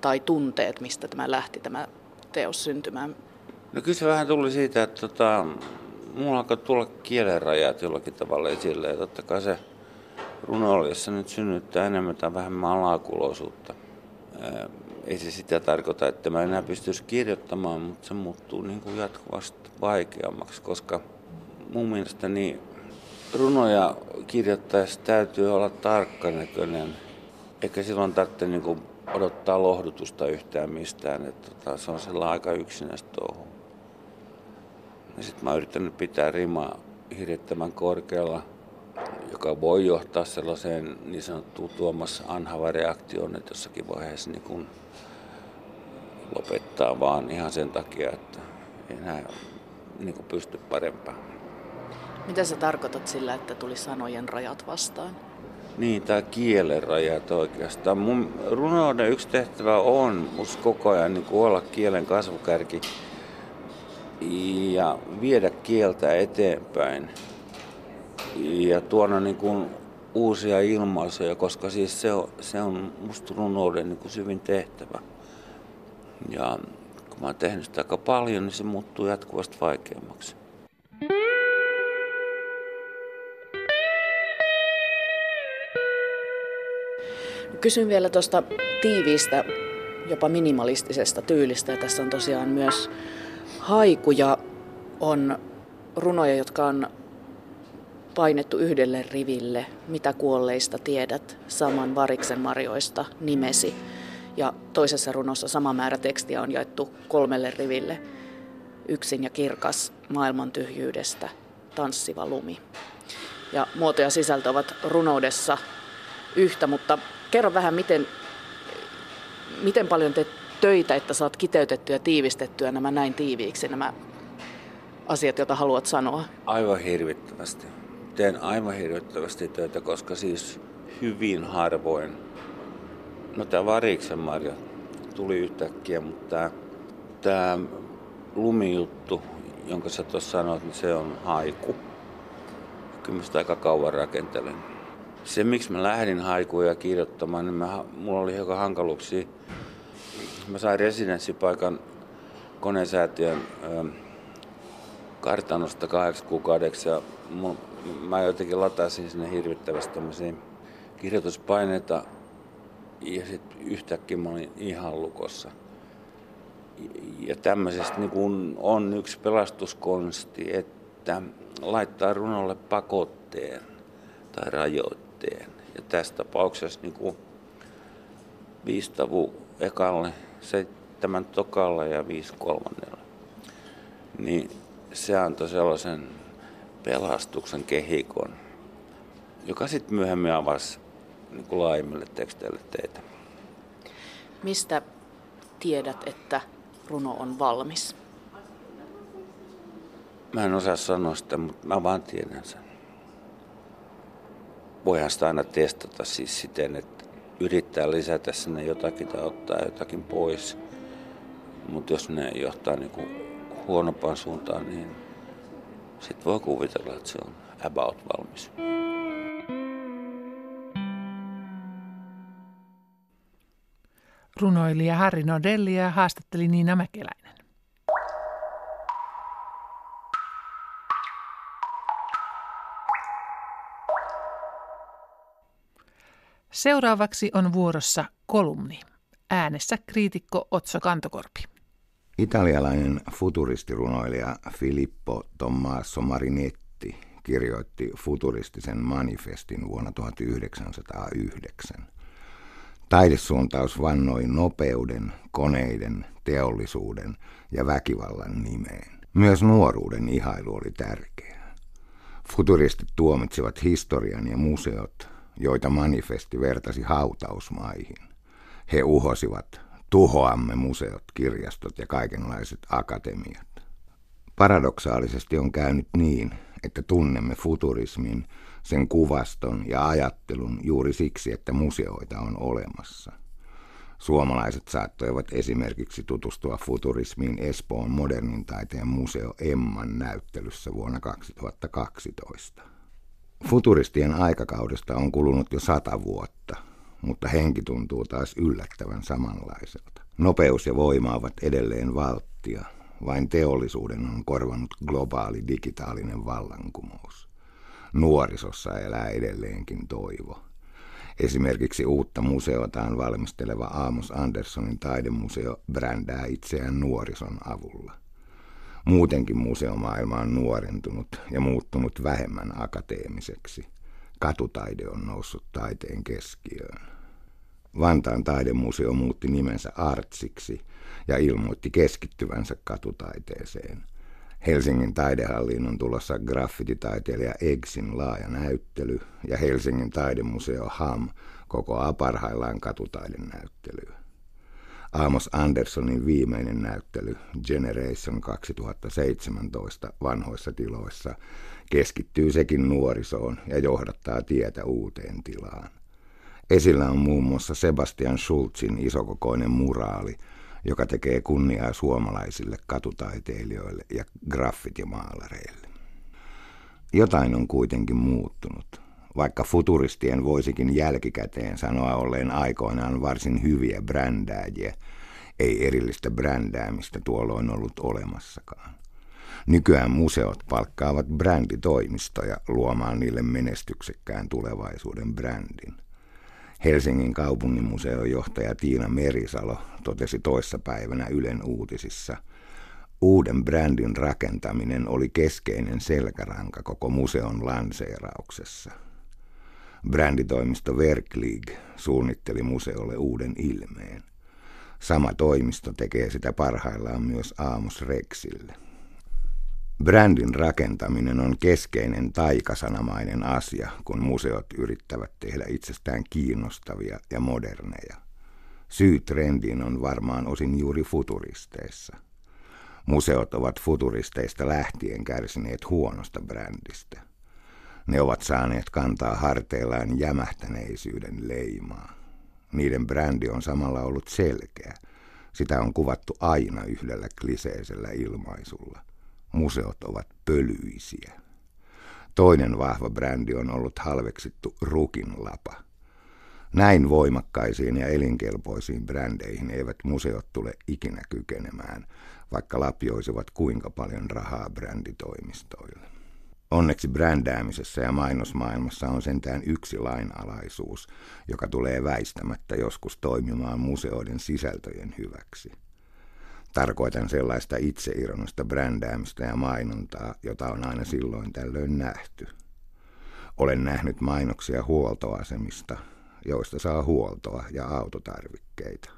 tai tunteet, mistä tämä lähti tämä teos syntymään? No kyllä se vähän tuli siitä, että tota, mulla alkoi tulla kielenrajat jollakin tavalla esille. Ja totta kai se runoiliassa nyt synnyttää enemmän tai vähemmän alakuloisuutta ei se sitä tarkoita, että mä enää pystyisi kirjoittamaan, mutta se muuttuu niin kuin jatkuvasti vaikeammaksi, koska mun mielestä niin runoja kirjoittaessa täytyy olla tarkkanäköinen, eikä silloin tarvitse niin kuin odottaa lohdutusta yhtään mistään, että tota, se on sellainen aika yksinäistä touhu. Ja sitten mä oon yrittänyt pitää rimaa hirvittävän korkealla, joka voi johtaa sellaiseen niin sanottuun Tuomas Anhava-reaktioon, että jossakin vaiheessa niin kun lopettaa vaan ihan sen takia, että enää niin kuin pysty parempaan. Mitä sä tarkoitat sillä, että tuli sanojen rajat vastaan? Niin, tai kielen rajat oikeastaan. Mun runouden yksi tehtävä on musta koko ajan niin olla kielen kasvukärki ja viedä kieltä eteenpäin ja tuoda niin kuin uusia ilmaisuja, koska siis se on, se on musta runouden niin kuin syvin tehtävä. Ja mä oon tehnyt sitä aika paljon, niin se muuttuu jatkuvasti vaikeammaksi. Kysyn vielä tuosta tiiviistä, jopa minimalistisesta tyylistä. Ja tässä on tosiaan myös haikuja, on runoja, jotka on painettu yhdelle riville. Mitä kuolleista tiedät, saman variksen marjoista nimesi ja toisessa runossa sama määrä tekstiä on jaettu kolmelle riville. Yksin ja kirkas maailman tyhjyydestä tanssiva lumi. Ja muoto ja sisältö ovat runoudessa yhtä, mutta kerro vähän, miten, miten paljon teet töitä, että saat kiteytettyä ja tiivistettyä nämä näin tiiviiksi, nämä asiat, joita haluat sanoa? Aivan hirvittävästi. Teen aivan hirvittävästi töitä, koska siis hyvin harvoin No tämä variksen marja tuli yhtäkkiä, mutta tämä, lumijuttu, jonka sä tuossa sanoit, niin se on haiku. Kyllä mä sitä aika kauan rakentelin. Se, miksi mä lähdin haikuja kirjoittamaan, niin mä, mulla oli hiukan hankaluuksia. Mä sain residenssipaikan konesäätiön ö, kartanosta kahdeksi kuukaudeksi ja mun, mä jotenkin latasin sinne hirvittävästi tämmöisiä kirjoituspaineita ja sitten yhtäkkiä mä olin ihan lukossa. Ja tämmöisestä niin kun on yksi pelastuskonsti, että laittaa runolle pakotteen tai rajoitteen. Ja tässä tapauksessa niin kuin viisi tavu ekalle, seitsemän tokalla ja viisi kolmannella. Niin se antoi sellaisen pelastuksen kehikon, joka sitten myöhemmin avasi niin kuin laajemmille teksteille teitä. Mistä tiedät, että runo on valmis? Mä en osaa sanoa sitä, mutta mä vaan tiedän sen. Voihan sitä aina testata siis siten, että yrittää lisätä sinne jotakin tai ottaa jotakin pois. Mutta jos ne johtaa niinku huonompaan suuntaan, niin sitten voi kuvitella, että se on about valmis. Runoilija Harri Nodellia haastatteli Niina Mäkeläinen. Seuraavaksi on vuorossa kolumni. Äänessä kriitikko Otso Kantokorpi. Italialainen futuristirunoilija Filippo Tommaso Marinetti kirjoitti futuristisen manifestin vuonna 1909. Taidesuuntaus vannoi nopeuden, koneiden, teollisuuden ja väkivallan nimeen. Myös nuoruuden ihailu oli tärkeää. Futuristit tuomitsivat historian ja museot, joita manifesti vertasi hautausmaihin. He uhosivat, tuhoamme museot, kirjastot ja kaikenlaiset akatemiat. Paradoksaalisesti on käynyt niin, että tunnemme futurismin, sen kuvaston ja ajattelun juuri siksi, että museoita on olemassa. Suomalaiset saattoivat esimerkiksi tutustua futurismiin Espoon modernin taiteen museo Emman näyttelyssä vuonna 2012. Futuristien aikakaudesta on kulunut jo sata vuotta, mutta henki tuntuu taas yllättävän samanlaiselta. Nopeus ja voima ovat edelleen valttia, vain teollisuuden on korvannut globaali digitaalinen vallankumous. Nuorisossa elää edelleenkin toivo. Esimerkiksi uutta museotaan valmisteleva Aamos Anderssonin taidemuseo brändää itseään nuorison avulla. Muutenkin museomaailma on nuorentunut ja muuttunut vähemmän akateemiseksi. Katutaide on noussut taiteen keskiöön. Vantaan taidemuseo muutti nimensä Artsiksi ja ilmoitti keskittyvänsä katutaiteeseen. Helsingin taidehalliin on tulossa graffititaiteilija Eggsin laaja näyttely ja Helsingin taidemuseo HAM kokoaa parhaillaan katutaidenäyttelyä. Amos Andersonin viimeinen näyttely Generation 2017 vanhoissa tiloissa keskittyy sekin nuorisoon ja johdattaa tietä uuteen tilaan. Esillä on muun muassa Sebastian Schulzin isokokoinen muraali, joka tekee kunniaa suomalaisille katutaiteilijoille ja graffitimaalareille. Jotain on kuitenkin muuttunut, vaikka futuristien voisikin jälkikäteen sanoa olleen aikoinaan varsin hyviä brändääjiä, ei erillistä brändäämistä tuolloin ollut olemassakaan. Nykyään museot palkkaavat bränditoimistoja luomaan niille menestyksekkään tulevaisuuden brändin. Helsingin kaupunginmuseon johtaja Tiina Merisalo totesi toissapäivänä Ylen uutisissa. Uuden brändin rakentaminen oli keskeinen selkäranka koko museon lanseerauksessa. Bränditoimisto Verklig suunnitteli museolle uuden ilmeen. Sama toimisto tekee sitä parhaillaan myös Aamos Rexille. Brändin rakentaminen on keskeinen taikasanamainen asia, kun museot yrittävät tehdä itsestään kiinnostavia ja moderneja. Syy trendiin on varmaan osin juuri futuristeissa. Museot ovat futuristeista lähtien kärsineet huonosta brändistä. Ne ovat saaneet kantaa harteillaan jämähtäneisyyden leimaa. Niiden brändi on samalla ollut selkeä. Sitä on kuvattu aina yhdellä kliseisellä ilmaisulla. Museot ovat pölyisiä. Toinen vahva brändi on ollut halveksittu Rukin lapa. Näin voimakkaisiin ja elinkelpoisiin brändeihin eivät museot tule ikinä kykenemään, vaikka lapioisivat kuinka paljon rahaa bränditoimistoille. Onneksi brändäämisessä ja mainosmaailmassa on sentään yksi lainalaisuus, joka tulee väistämättä joskus toimimaan museoiden sisältöjen hyväksi – Tarkoitan sellaista itseironista brändäämistä ja mainontaa, jota on aina silloin tällöin nähty. Olen nähnyt mainoksia huoltoasemista, joista saa huoltoa ja autotarvikkeita.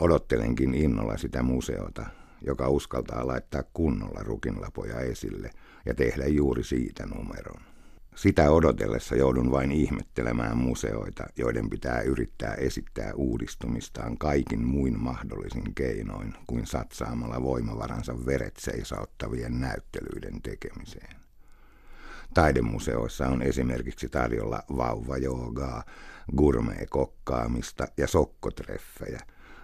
Odottelenkin innolla sitä museota, joka uskaltaa laittaa kunnolla rukinlapoja esille ja tehdä juuri siitä numeron. Sitä odotellessa joudun vain ihmettelemään museoita, joiden pitää yrittää esittää uudistumistaan kaikin muin mahdollisin keinoin kuin satsaamalla voimavaransa veret seisauttavien näyttelyiden tekemiseen. Taidemuseoissa on esimerkiksi tarjolla vauva-joogaa, gourmet-kokkaamista ja sokkotreffejä,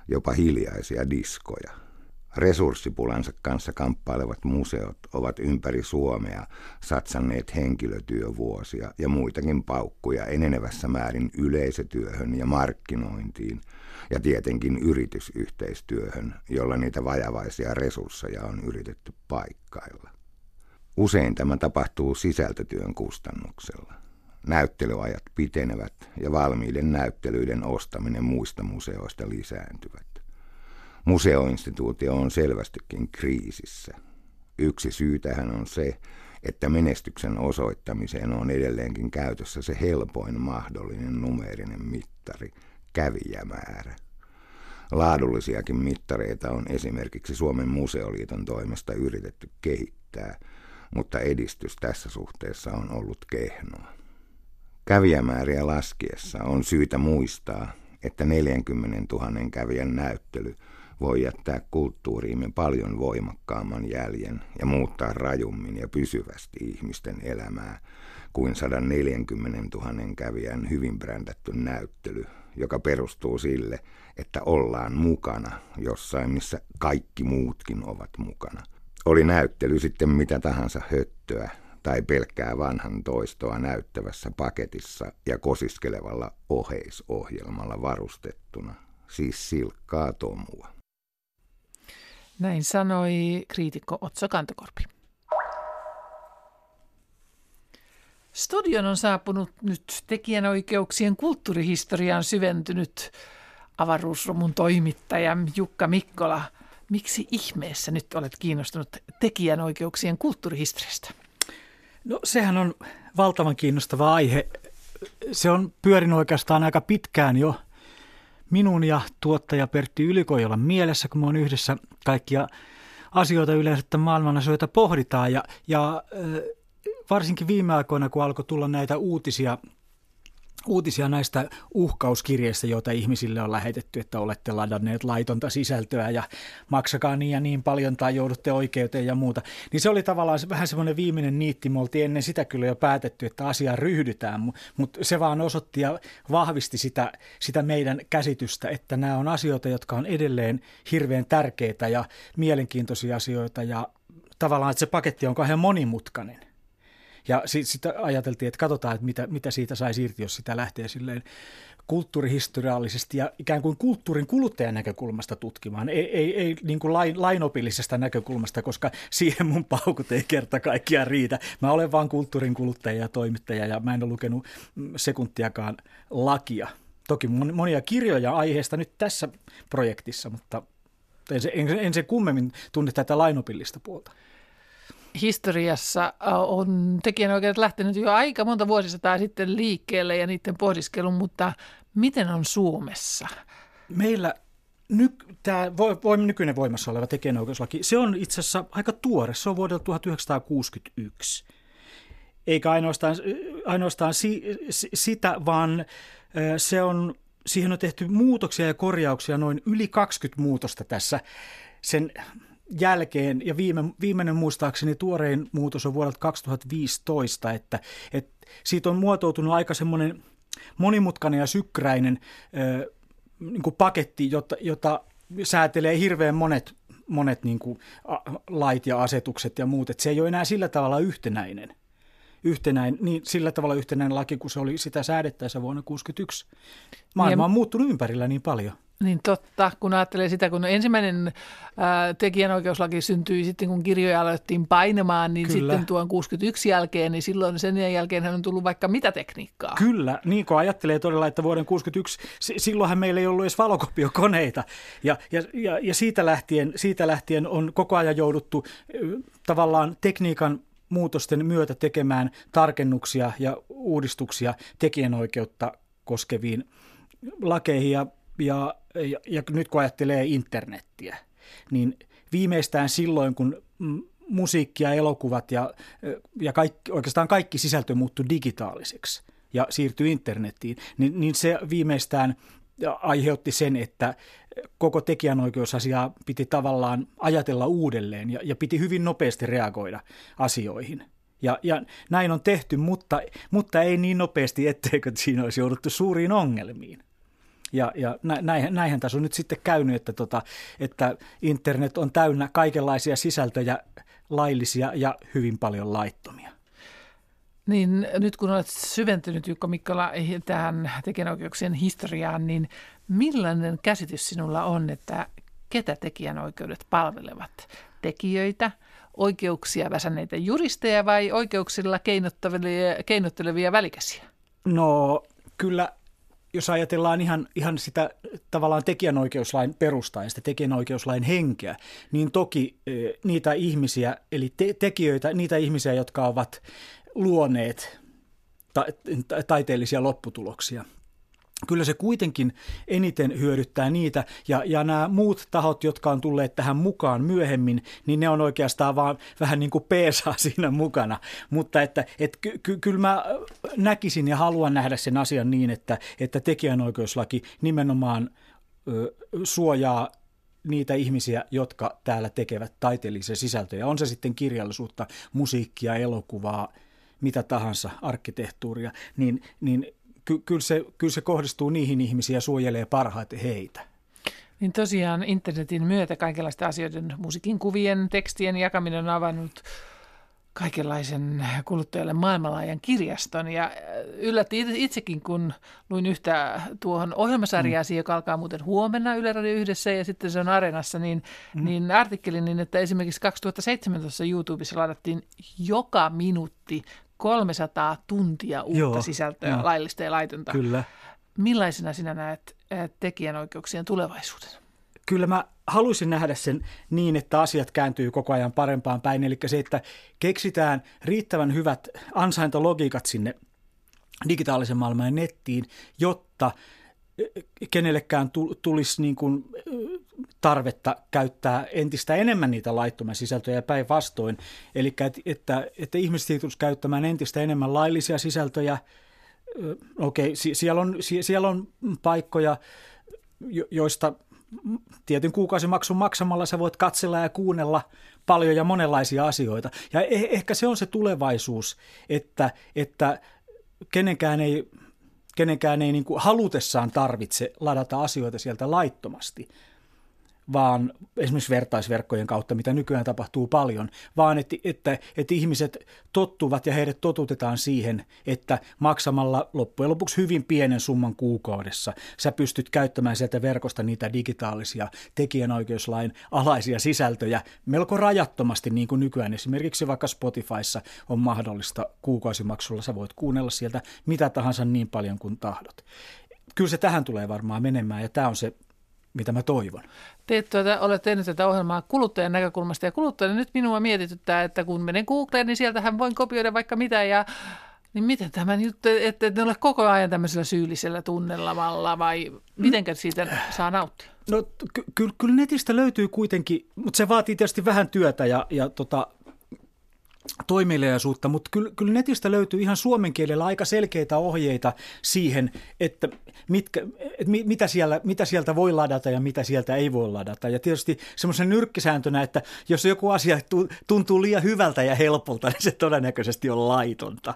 jopa hiljaisia diskoja. Resurssipulansa kanssa kamppailevat museot ovat ympäri Suomea satsanneet henkilötyövuosia ja muitakin paukkuja enenevässä määrin yleisötyöhön ja markkinointiin ja tietenkin yritysyhteistyöhön, jolla niitä vajavaisia resursseja on yritetty paikkailla. Usein tämä tapahtuu sisältötyön kustannuksella. Näyttelyajat pitenevät ja valmiiden näyttelyiden ostaminen muista museoista lisääntyvät. Museoinstituutio on selvästikin kriisissä. Yksi syy tähän on se, että menestyksen osoittamiseen on edelleenkin käytössä se helpoin mahdollinen numeerinen mittari, kävijämäärä. Laadullisiakin mittareita on esimerkiksi Suomen museoliiton toimesta yritetty kehittää, mutta edistys tässä suhteessa on ollut kehnoa. Kävijämääriä laskiessa on syytä muistaa, että 40 000 kävijän näyttely – voi jättää kulttuuriimme paljon voimakkaamman jäljen ja muuttaa rajummin ja pysyvästi ihmisten elämää kuin 140 000 kävijän hyvin brändätty näyttely, joka perustuu sille, että ollaan mukana jossain, missä kaikki muutkin ovat mukana. Oli näyttely sitten mitä tahansa höttöä tai pelkkää vanhan toistoa näyttävässä paketissa ja kosiskelevalla oheisohjelmalla varustettuna, siis silkkaa tomua. Näin sanoi kriitikko Otso Kantokorpi. Studion on saapunut nyt tekijänoikeuksien kulttuurihistoriaan syventynyt avaruusromun toimittaja Jukka Mikkola. Miksi ihmeessä nyt olet kiinnostunut tekijänoikeuksien kulttuurihistoriasta? No sehän on valtavan kiinnostava aihe. Se on pyörinyt oikeastaan aika pitkään jo – minun ja tuottaja Pertti Ylikojolan mielessä, kun me on yhdessä kaikkia asioita yleensä että maailman asioita pohditaan. Ja, ja varsinkin viime aikoina, kun alkoi tulla näitä uutisia uutisia näistä uhkauskirjeistä, joita ihmisille on lähetetty, että olette ladanneet laitonta sisältöä ja maksakaa niin ja niin paljon tai joudutte oikeuteen ja muuta. Niin se oli tavallaan vähän semmoinen viimeinen niitti. Me oltiin ennen sitä kyllä jo päätetty, että asiaan ryhdytään, mutta se vaan osoitti ja vahvisti sitä, sitä meidän käsitystä, että nämä on asioita, jotka on edelleen hirveän tärkeitä ja mielenkiintoisia asioita ja tavallaan, että se paketti on kauhean monimutkainen. Ja sitten ajateltiin, että katsotaan, että mitä, mitä siitä saisi irti, jos sitä lähtee silleen kulttuurihistoriallisesti ja ikään kuin kulttuurin kuluttajan näkökulmasta tutkimaan, ei, ei, ei niin kuin lain, lainopillisesta näkökulmasta, koska siihen mun paukut ei kerta kaikkiaan riitä. Mä olen vain kulttuurin kuluttaja ja toimittaja ja mä en ole lukenut sekuntiakaan lakia. Toki monia kirjoja aiheesta nyt tässä projektissa, mutta en se, en, en se kummemmin tunne tätä lainopillista puolta historiassa äh, on tekijänoikeudet lähtenyt jo aika monta vuosisataa sitten liikkeelle ja niiden pohdiskelun, mutta miten on Suomessa? Meillä ny, tämä voi, nykyinen voimassa oleva tekijänoikeuslaki, se on itse asiassa aika tuore, se on vuodelta 1961. Eikä ainoastaan, ainoastaan si, sitä, vaan se on, siihen on tehty muutoksia ja korjauksia, noin yli 20 muutosta tässä sen jälkeen, ja viime, viimeinen muistaakseni tuorein muutos on vuodelta 2015, että, että siitä on muotoutunut aika semmoinen monimutkainen ja sykräinen ö, niin kuin paketti, jota, jota säätelee hirveän monet, monet niin kuin, a, lait ja asetukset ja muut, että se ei ole enää sillä tavalla yhtenäinen yhtenäin, niin sillä tavalla yhtenäinen laki, kun se oli sitä säädettäessä vuonna 1961. Maailma on muuttunut ympärillä niin paljon. Niin totta, kun ajattelee sitä, kun ensimmäinen ää, tekijänoikeuslaki syntyi sitten, kun kirjoja alettiin painamaan, niin Kyllä. sitten tuon 61 jälkeen, niin silloin sen jälkeen hän on tullut vaikka mitä tekniikkaa. Kyllä, niin kuin ajattelee todella, että vuoden 61, silloinhan meillä ei ollut edes valokopiokoneita. Ja, ja, ja, ja siitä, lähtien, siitä lähtien on koko ajan jouduttu tavallaan tekniikan muutosten myötä tekemään tarkennuksia ja uudistuksia tekijänoikeutta koskeviin lakeihin ja ja, ja, ja nyt kun ajattelee internettiä, niin viimeistään silloin, kun musiikki ja elokuvat ja, ja kaikki, oikeastaan kaikki sisältö muuttui digitaaliseksi ja siirtyi internettiin, niin, niin se viimeistään aiheutti sen, että koko tekijänoikeusasiaa piti tavallaan ajatella uudelleen ja, ja piti hyvin nopeasti reagoida asioihin. Ja, ja näin on tehty, mutta, mutta ei niin nopeasti, etteikö siinä olisi jouduttu suuriin ongelmiin. Ja, ja näinhän, näinhän tässä on nyt sitten käynyt, että, tota, että internet on täynnä kaikenlaisia sisältöjä, laillisia ja hyvin paljon laittomia. Niin nyt kun olet syventynyt Jukka Mikkola tähän tekijänoikeuksien historiaan, niin millainen käsitys sinulla on, että ketä tekijänoikeudet palvelevat? Tekijöitä, oikeuksia väsänneitä juristeja vai oikeuksilla keinottelevia, keinottelevia välikäsiä? No kyllä jos ajatellaan ihan, ihan sitä tavallaan tekijänoikeuslain perustaa ja sitä tekijänoikeuslain henkeä, niin toki niitä ihmisiä, eli te- tekijöitä, niitä ihmisiä, jotka ovat luoneet ta- ta- taiteellisia lopputuloksia kyllä se kuitenkin eniten hyödyttää niitä. Ja, ja nämä muut tahot, jotka on tulleet tähän mukaan myöhemmin, niin ne on oikeastaan vaan vähän niin kuin peesaa siinä mukana. Mutta että et ky, ky, kyllä mä näkisin ja haluan nähdä sen asian niin, että, että tekijänoikeuslaki nimenomaan ö, suojaa niitä ihmisiä, jotka täällä tekevät taiteellisia sisältöjä. On se sitten kirjallisuutta, musiikkia, elokuvaa, mitä tahansa, arkkitehtuuria, niin, niin ky, kyllä, se, kyllä se kohdistuu niihin ihmisiin ja suojelee parhaiten heitä. Niin tosiaan internetin myötä kaikenlaisten asioiden, musiikin kuvien, tekstien jakaminen on avannut kaikenlaisen kuluttajalle maailmanlaajan kirjaston. Ja äh, yllätti itsekin, kun luin yhtä tuohon ohjelmasarjaasi, mm. joka alkaa muuten huomenna Yle Radio yhdessä ja sitten se on Areenassa, niin, mm. niin artikkelin, niin että esimerkiksi 2017 YouTubessa ladattiin joka minuutti 300 tuntia uutta Joo, sisältöä, jo. laillista ja laitonta. Kyllä. Millaisena sinä näet tekijänoikeuksien tulevaisuuden? Kyllä mä haluaisin nähdä sen niin, että asiat kääntyy koko ajan parempaan päin. Eli se, että keksitään riittävän hyvät ansaintalogiikat sinne digitaalisen maailman nettiin, jotta kenellekään tulisi niin kuin tarvetta käyttää entistä enemmän niitä laittomia sisältöjä päinvastoin. Eli että, että, että ihmiset siirtyisivät käyttämään entistä enemmän laillisia sisältöjä. Okei, siellä on, siellä on paikkoja, joista tietyn kuukausimaksun maksamalla sä voit katsella ja kuunnella paljon ja monenlaisia asioita. Ja eh, ehkä se on se tulevaisuus, että, että kenenkään ei, kenenkään ei niin kuin halutessaan tarvitse ladata asioita sieltä laittomasti, vaan esimerkiksi vertaisverkkojen kautta, mitä nykyään tapahtuu paljon, vaan että, että, että ihmiset tottuvat ja heidät totutetaan siihen, että maksamalla loppujen lopuksi hyvin pienen summan kuukaudessa sä pystyt käyttämään sieltä verkosta niitä digitaalisia tekijänoikeuslain alaisia sisältöjä melko rajattomasti, niin kuin nykyään esimerkiksi vaikka Spotifyssa on mahdollista kuukausimaksulla, sä voit kuunnella sieltä mitä tahansa niin paljon kuin tahdot. Kyllä se tähän tulee varmaan menemään ja tämä on se mitä mä toivon. Teet tuota, olet tehnyt tätä ohjelmaa kuluttajan näkökulmasta ja kuluttajan nyt minua mietityttää, että kun menen Googleen, niin sieltähän voin kopioida vaikka mitä ja niin miten tämä nyt, että et ne ole koko ajan tämmöisellä syyllisellä tunnelmalla vai miten siitä saa nauttia? No ky- ky- kyllä netistä löytyy kuitenkin, mutta se vaatii tietysti vähän työtä ja, ja tota, toimeliaisuutta, mutta kyllä, kyllä netistä löytyy ihan suomen kielellä aika selkeitä ohjeita siihen, että, mitkä, että mitä, siellä, mitä sieltä voi ladata ja mitä sieltä ei voi ladata. Ja tietysti semmoisen nyrkkisääntönä, että jos joku asia tuntuu liian hyvältä ja helpolta, niin se todennäköisesti on laitonta.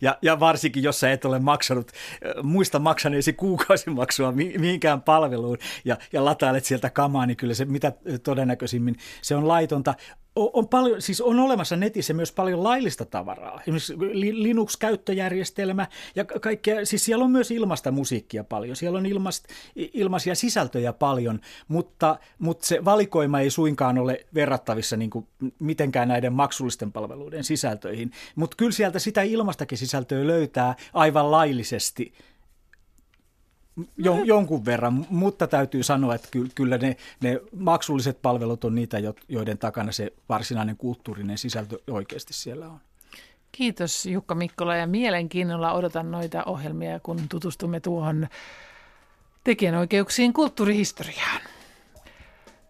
Ja, ja varsinkin, jos sä et ole maksanut, muista maksaneesi kuukausimaksua mihinkään palveluun ja, ja latailet sieltä kamaa, niin kyllä se mitä todennäköisimmin se on laitonta on, paljon, siis on olemassa netissä myös paljon laillista tavaraa. Esimerkiksi Linux-käyttöjärjestelmä ja kaikkea, siis siellä on myös ilmasta musiikkia paljon, siellä on ilmast, ilmaisia sisältöjä paljon, mutta, mutta se valikoima ei suinkaan ole verrattavissa niin kuin mitenkään näiden maksullisten palveluiden sisältöihin. Mutta kyllä sieltä sitä ilmastakin sisältöä löytää aivan laillisesti jo, jonkun verran, mutta täytyy sanoa, että kyllä ne, ne maksulliset palvelut on niitä, joiden takana se varsinainen kulttuurinen sisältö oikeasti siellä on. Kiitos Jukka Mikkola ja mielenkiinnolla odotan noita ohjelmia, kun tutustumme tuohon tekijänoikeuksiin kulttuurihistoriaan.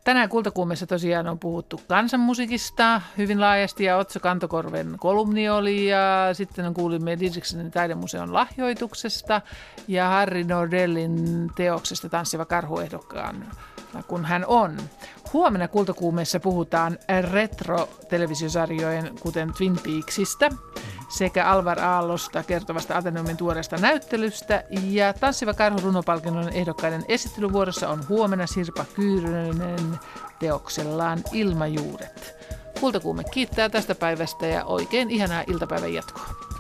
Tänään Kultakuumessa tosiaan on puhuttu kansanmusiikista hyvin laajasti ja Otso Kantokorven kolumni oli ja sitten kuulimme Didriksenin taidemuseon lahjoituksesta ja Harry Nordellin teoksesta Tanssiva karhuehdokkaan kun hän on. Huomenna Kultakuumessa puhutaan retro-televisiosarjojen, kuten Twin Peaksista. Sekä Alvar Aallosta kertovasta Ateneumin tuoreesta näyttelystä. Ja Tanssiva karhu runopalkinnon ehdokkaiden esittelyvuorossa on huomenna Sirpa Kyyrönen teoksellaan Ilmajuuret. Kultakuume kiittää tästä päivästä ja oikein ihanaa iltapäivän jatkoa.